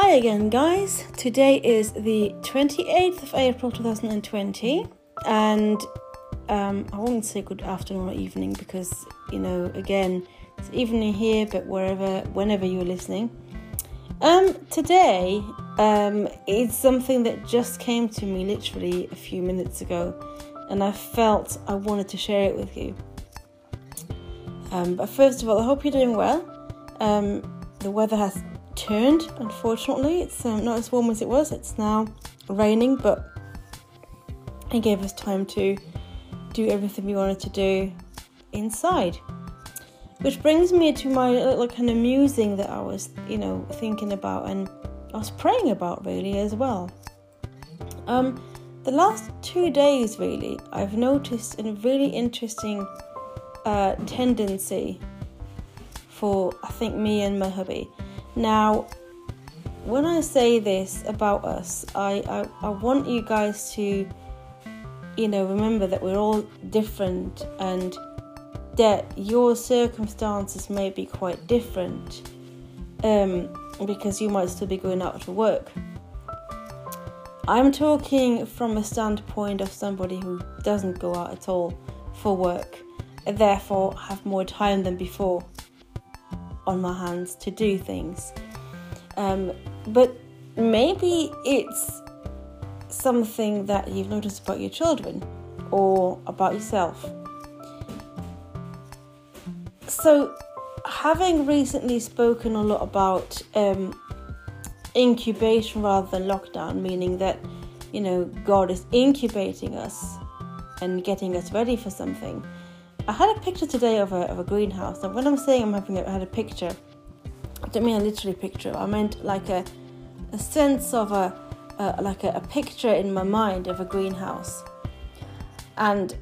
Hi again, guys. Today is the 28th of April 2020, and um, I won't say good afternoon or evening because, you know, again, it's evening here, but wherever, whenever you're listening. Um, today, um, it's something that just came to me literally a few minutes ago, and I felt I wanted to share it with you. Um, but first of all, I hope you're doing well. Um, the weather has turned, unfortunately. It's um, not as warm as it was. It's now raining, but it gave us time to do everything we wanted to do inside. Which brings me to my little kind of musing that I was, you know, thinking about and I was praying about really as well. Um, the last two days, really, I've noticed a really interesting uh, tendency for I think me and my hubby. Now, when I say this about us, I, I, I want you guys to, you know, remember that we're all different and that your circumstances may be quite different um, because you might still be going out to work. I'm talking from a standpoint of somebody who doesn't go out at all for work and therefore have more time than before on my hands to do things. Um, but maybe it's something that you've noticed about your children or about yourself. So, having recently spoken a lot about um, incubation rather than lockdown, meaning that you know God is incubating us and getting us ready for something. I had a picture today of a, of a greenhouse. And when I'm saying I'm having a, I had a picture, I don't mean a literally picture. I meant like a, a sense of a, a like a, a picture in my mind of a greenhouse. And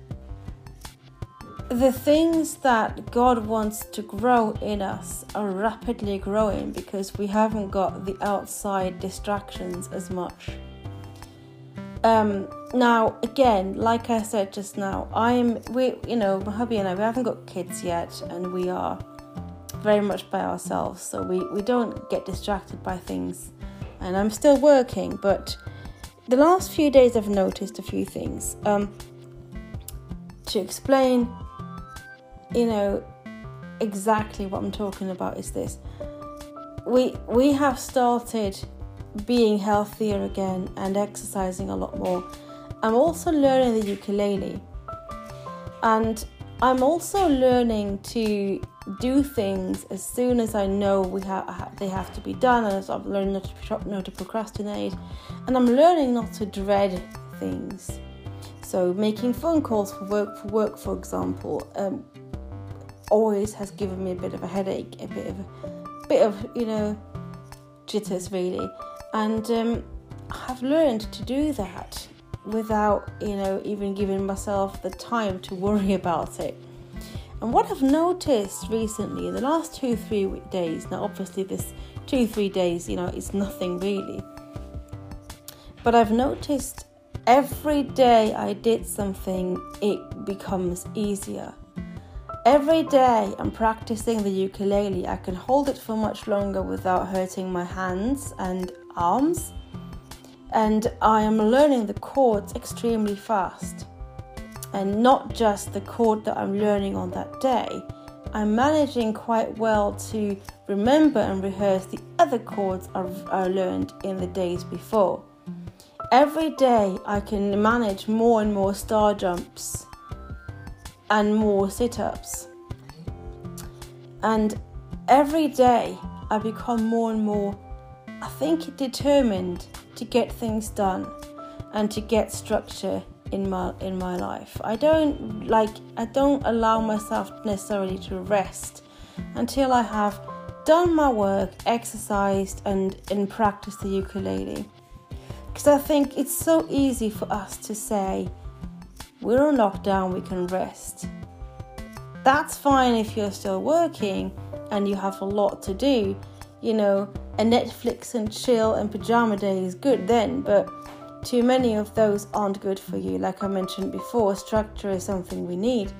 the things that God wants to grow in us are rapidly growing because we haven't got the outside distractions as much. Um, now, again, like I said just now, I'm we you know my hubby and I we haven't got kids yet, and we are very much by ourselves, so we we don't get distracted by things. And I'm still working, but the last few days I've noticed a few things. Um, to explain, you know, exactly what I'm talking about is this: we we have started being healthier again and exercising a lot more. I'm also learning the ukulele. And I'm also learning to do things as soon as I know we ha- they have to be done, and I've learned not to, not to procrastinate, and I'm learning not to dread things. So making phone calls for work, for work, for example, um, always has given me a bit of a headache, a bit of, bit of you know, jitters really and um, I've learned to do that without you know even giving myself the time to worry about it. And what I've noticed recently in the last two three days now obviously this two three days you know is nothing really but I've noticed every day I did something it becomes easier. Every day I'm practicing the ukulele, I can hold it for much longer without hurting my hands and arms, and I am learning the chords extremely fast. And not just the chord that I'm learning on that day, I'm managing quite well to remember and rehearse the other chords I've learned in the days before. Every day I can manage more and more star jumps and more sit ups. And every day I become more and more, I think, determined to get things done and to get structure in my in my life. I don't like I don't allow myself necessarily to rest until I have done my work, exercised and and practiced the ukulele. Because I think it's so easy for us to say we're on lockdown, we can rest. That's fine if you're still working and you have a lot to do. You know, a Netflix and chill and pajama day is good then, but too many of those aren't good for you. Like I mentioned before, structure is something we need.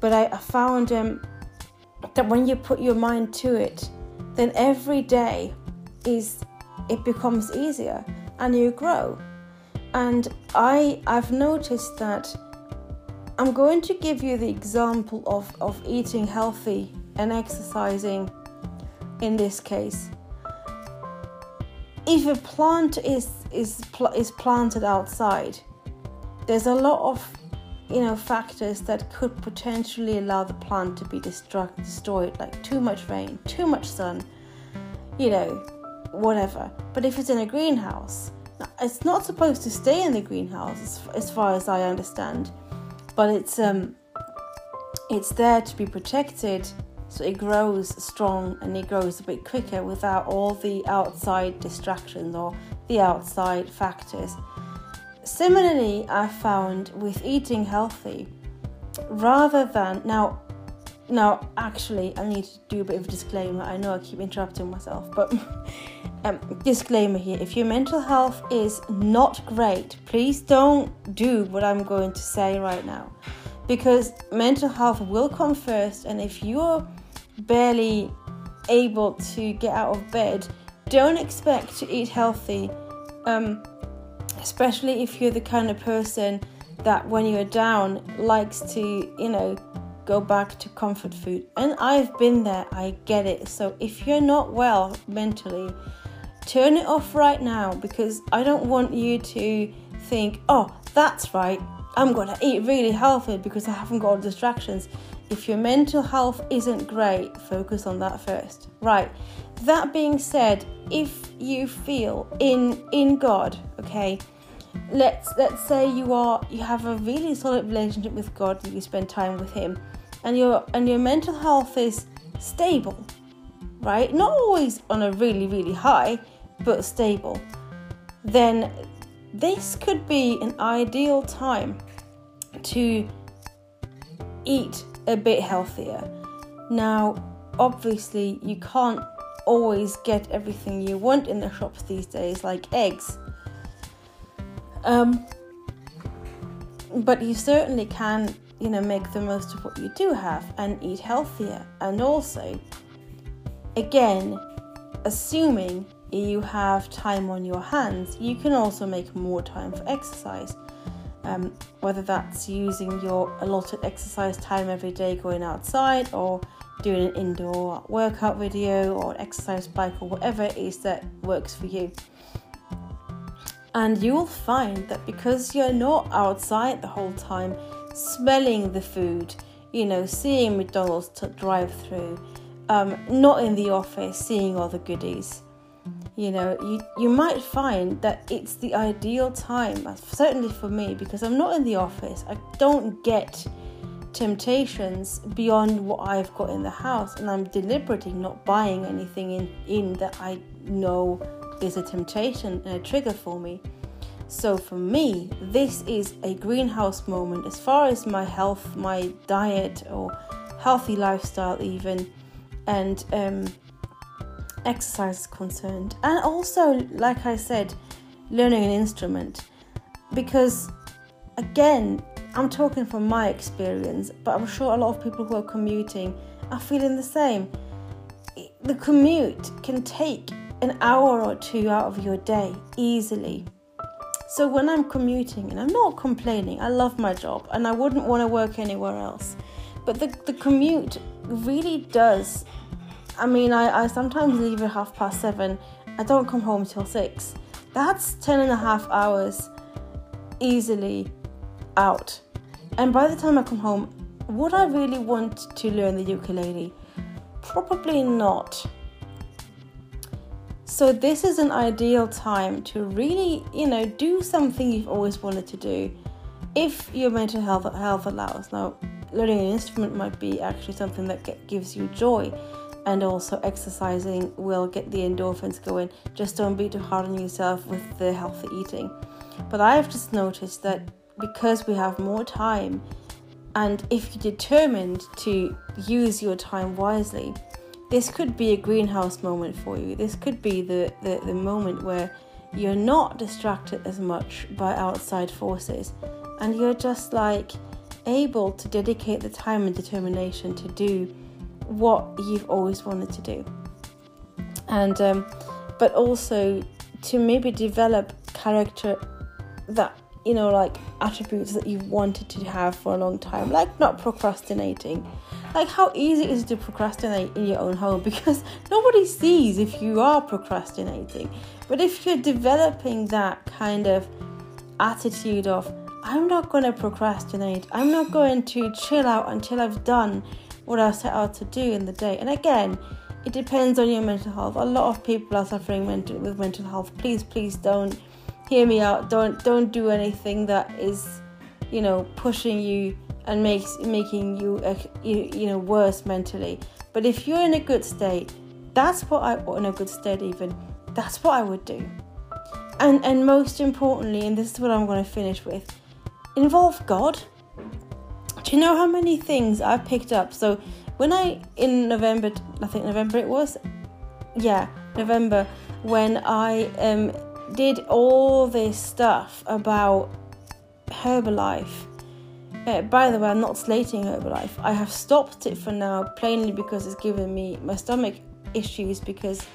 But I, I found um, that when you put your mind to it, then every day is it becomes easier and you grow. And I I've noticed that I'm going to give you the example of, of eating healthy and exercising in this case. If a plant is is is planted outside, there's a lot of you know factors that could potentially allow the plant to be destruct, destroyed, like too much rain, too much sun, you know, whatever. But if it's in a greenhouse, it's not supposed to stay in the greenhouse, as, as far as I understand, but it's um, it's there to be protected, so it grows strong and it grows a bit quicker without all the outside distractions or the outside factors. Similarly, I found with eating healthy, rather than now now, actually, I need to do a bit of a disclaimer. I know I keep interrupting myself, but um, disclaimer here if your mental health is not great, please don't do what I'm going to say right now because mental health will come first. And if you're barely able to get out of bed, don't expect to eat healthy, um, especially if you're the kind of person that when you're down likes to, you know, go back to comfort food. And I've been there, I get it. So if you're not well mentally, turn it off right now because I don't want you to think, oh, that's right, I'm gonna eat really healthy because I haven't got distractions. If your mental health isn't great, focus on that first. Right. That being said, if you feel in in God, okay, let's let's say you are you have a really solid relationship with God, you spend time with Him, and your and your mental health is stable, right? Not always on a really really high, but stable. Then this could be an ideal time to eat a bit healthier. Now, obviously, you can't always get everything you want in the shops these days, like eggs. Um, but you certainly can you know make the most of what you do have and eat healthier and also again assuming you have time on your hands you can also make more time for exercise um, whether that's using your allotted exercise time every day going outside or doing an indoor workout video or an exercise bike or whatever it is that works for you and you'll find that because you're not outside the whole time smelling the food, you know, seeing McDonald's drive through, um, not in the office, seeing all the goodies. You know, you, you might find that it's the ideal time, uh, certainly for me, because I'm not in the office. I don't get temptations beyond what I've got in the house, and I'm deliberately not buying anything in, in that I know is a temptation and a trigger for me. So for me, this is a greenhouse moment as far as my health, my diet, or healthy lifestyle, even, and um, exercise is concerned. And also, like I said, learning an instrument. Because again, I'm talking from my experience, but I'm sure a lot of people who are commuting are feeling the same. The commute can take an hour or two out of your day easily. So when I'm commuting, and I'm not complaining, I love my job and I wouldn't want to work anywhere else. But the, the commute really does. I mean, I, I sometimes leave at half past seven, I don't come home till six. That's ten and a half hours easily out. And by the time I come home, would I really want to learn the ukulele? Probably not. So this is an ideal time to really, you know, do something you've always wanted to do. If your mental health health allows. Now, learning an instrument might be actually something that gives you joy, and also exercising will get the endorphins going. Just don't be too hard on yourself with the healthy eating. But I've just noticed that because we have more time, and if you're determined to use your time wisely, this could be a greenhouse moment for you. This could be the, the, the moment where you're not distracted as much by outside forces and you're just like able to dedicate the time and determination to do what you've always wanted to do. And um, but also to maybe develop character that you know like attributes that you've wanted to have for a long time like not procrastinating. Like how easy is it to procrastinate in your own home? Because nobody sees if you are procrastinating. But if you're developing that kind of attitude of i'm not going to procrastinate. I'm not going to chill out until i've done what i set out to do in the day and again it depends on your mental health a lot of people are suffering mental, with mental health please please don't hear me out. Don't don't do anything that is, you know, pushing you and makes making you uh, you, you know worse mentally. But if you're in a good state, that's what I in a good state even. That's what I would do. And and most importantly, and this is what I'm going to finish with, involve God. Do you know how many things I picked up? So when I in November, I think November it was, yeah, November, when I um did all this stuff about Herbalife. Uh, by the way, I'm not slating Herbalife. I have stopped it for now, plainly because it's given me my stomach issues. Because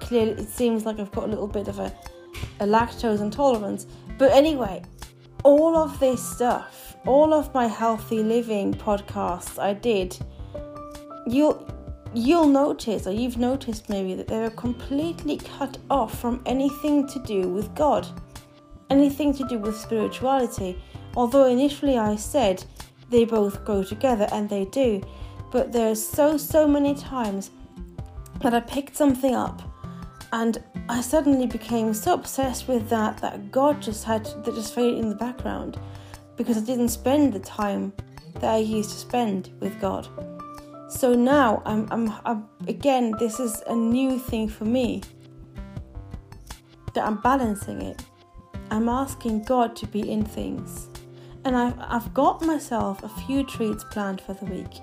clearly, it seems like I've got a little bit of a, a lactose intolerance. But anyway, all of this stuff, all of my healthy living podcasts I did, you'll you'll notice, or you've noticed maybe, that they were completely cut off from anything to do with God, anything to do with spirituality. Although initially I said they both go together, and they do, but there's so, so many times that I picked something up and I suddenly became so obsessed with that that God just had that just faded in the background because I didn't spend the time that I used to spend with God. So now I'm, I'm, I'm again, this is a new thing for me that I'm balancing it. I'm asking God to be in things. And I've, I've got myself a few treats planned for the week.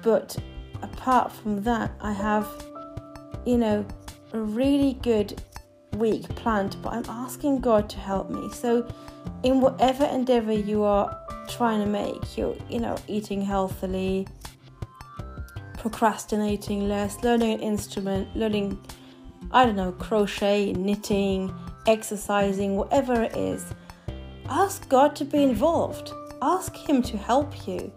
But apart from that, I have, you know, a really good week planned, but I'm asking God to help me. So, in whatever endeavor you are trying to make, you're, you know, eating healthily, procrastinating less, learning an instrument, learning, I don't know, crochet, knitting, exercising, whatever it is. Ask God to be involved. Ask Him to help you.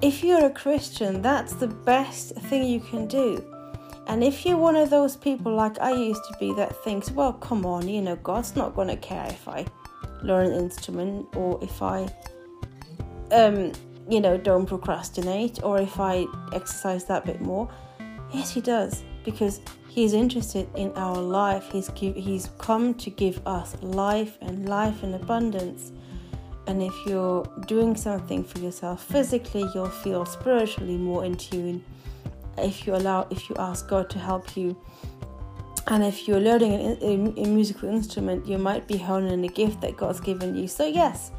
If you're a Christian, that's the best thing you can do. And if you're one of those people like I used to be that thinks, well, come on, you know, God's not going to care if I learn an instrument or if I um, you know, don't procrastinate or if I exercise that bit more. Yes, he does because he's interested in our life. He's give, he's come to give us life and life in abundance. And if you're doing something for yourself physically, you'll feel spiritually more in tune. If you allow, if you ask God to help you, and if you're learning a, a, a musical instrument, you might be honing a gift that God's given you. So yes,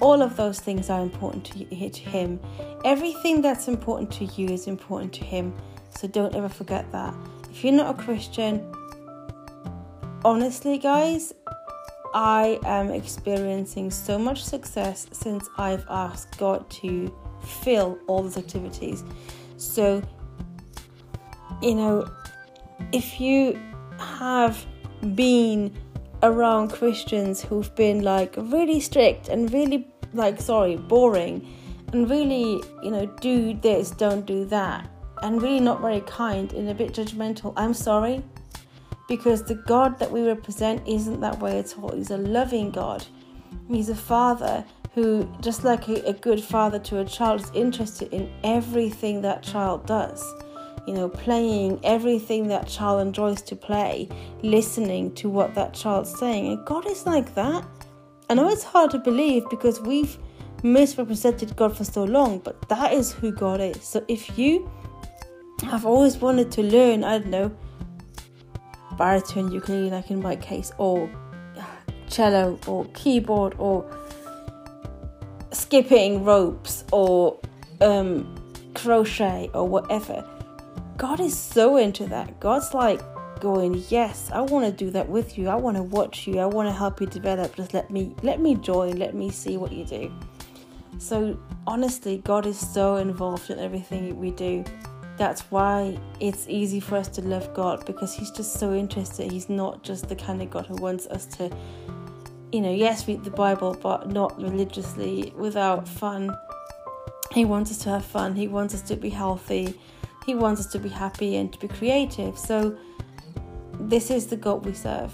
all of those things are important to, to Him. Everything that's important to you is important to Him. So don't ever forget that. If you're not a Christian, honestly, guys, I am experiencing so much success since I've asked God to fill all those activities. So, you know, if you have been around Christians who've been like really strict and really like sorry boring and really you know do this don't do that and really not very kind and a bit judgmental i'm sorry. Because the god that we represent isn't that way at all. He's a loving god. He's a father who just like a, good father to a child is interested in everything that child does you know, playing everything that child enjoys to play, listening to what that child's saying. And God is like that. I know it's hard to believe because we've misrepresented God for so long, but that is who God is. So if you have always wanted to learn, I don't know, baritone ukulele, like in my case, or cello, or keyboard, or skipping ropes, or um, crochet, or whatever, God is so into that. God's like, going, yes, I want to do that with you. I want to watch you. I want to help you develop. Just let me let me join. Let me see what you do. So honestly, God is so involved in everything we do that's why it's easy for us to love God because He's just so interested. He's not just the kind of God who wants us to, you know, yes, read the Bible, but not religiously without fun. He wants us to have fun, He wants us to be healthy, He wants us to be happy and to be creative. So, this is the God we serve.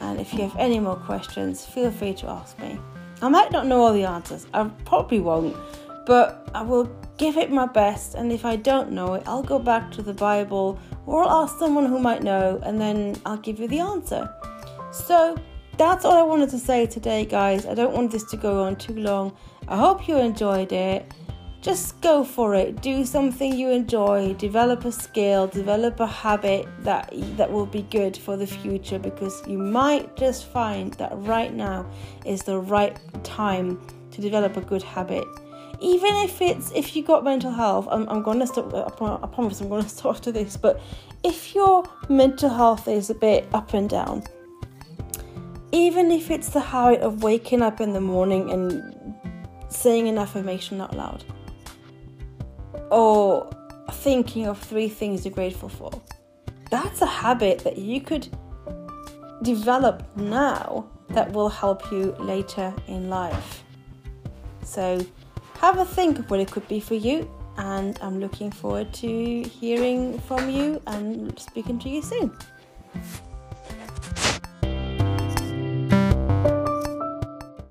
And if you have any more questions, feel free to ask me. I might not know all the answers, I probably won't, but I will give it my best. And if I don't know it, I'll go back to the Bible or I'll ask someone who might know and then I'll give you the answer. So that's all I wanted to say today, guys. I don't want this to go on too long. I hope you enjoyed it just go for it. Do something you enjoy. Develop a skill. Develop a habit that that will be good for the future because you might just find that right now is the right time to develop a good habit. Even if it's if you got mental health i'm, I'm going to stop I promise i'm going to stop to this but if your mental health is a bit up and down even if it's the habit of waking up in the morning and saying an affirmation out loud or thinking of three things you're grateful for. That's a habit that you could develop now that will help you later in life. So, have a think of what it could be for you, and I'm looking forward to hearing from you and speaking to you soon.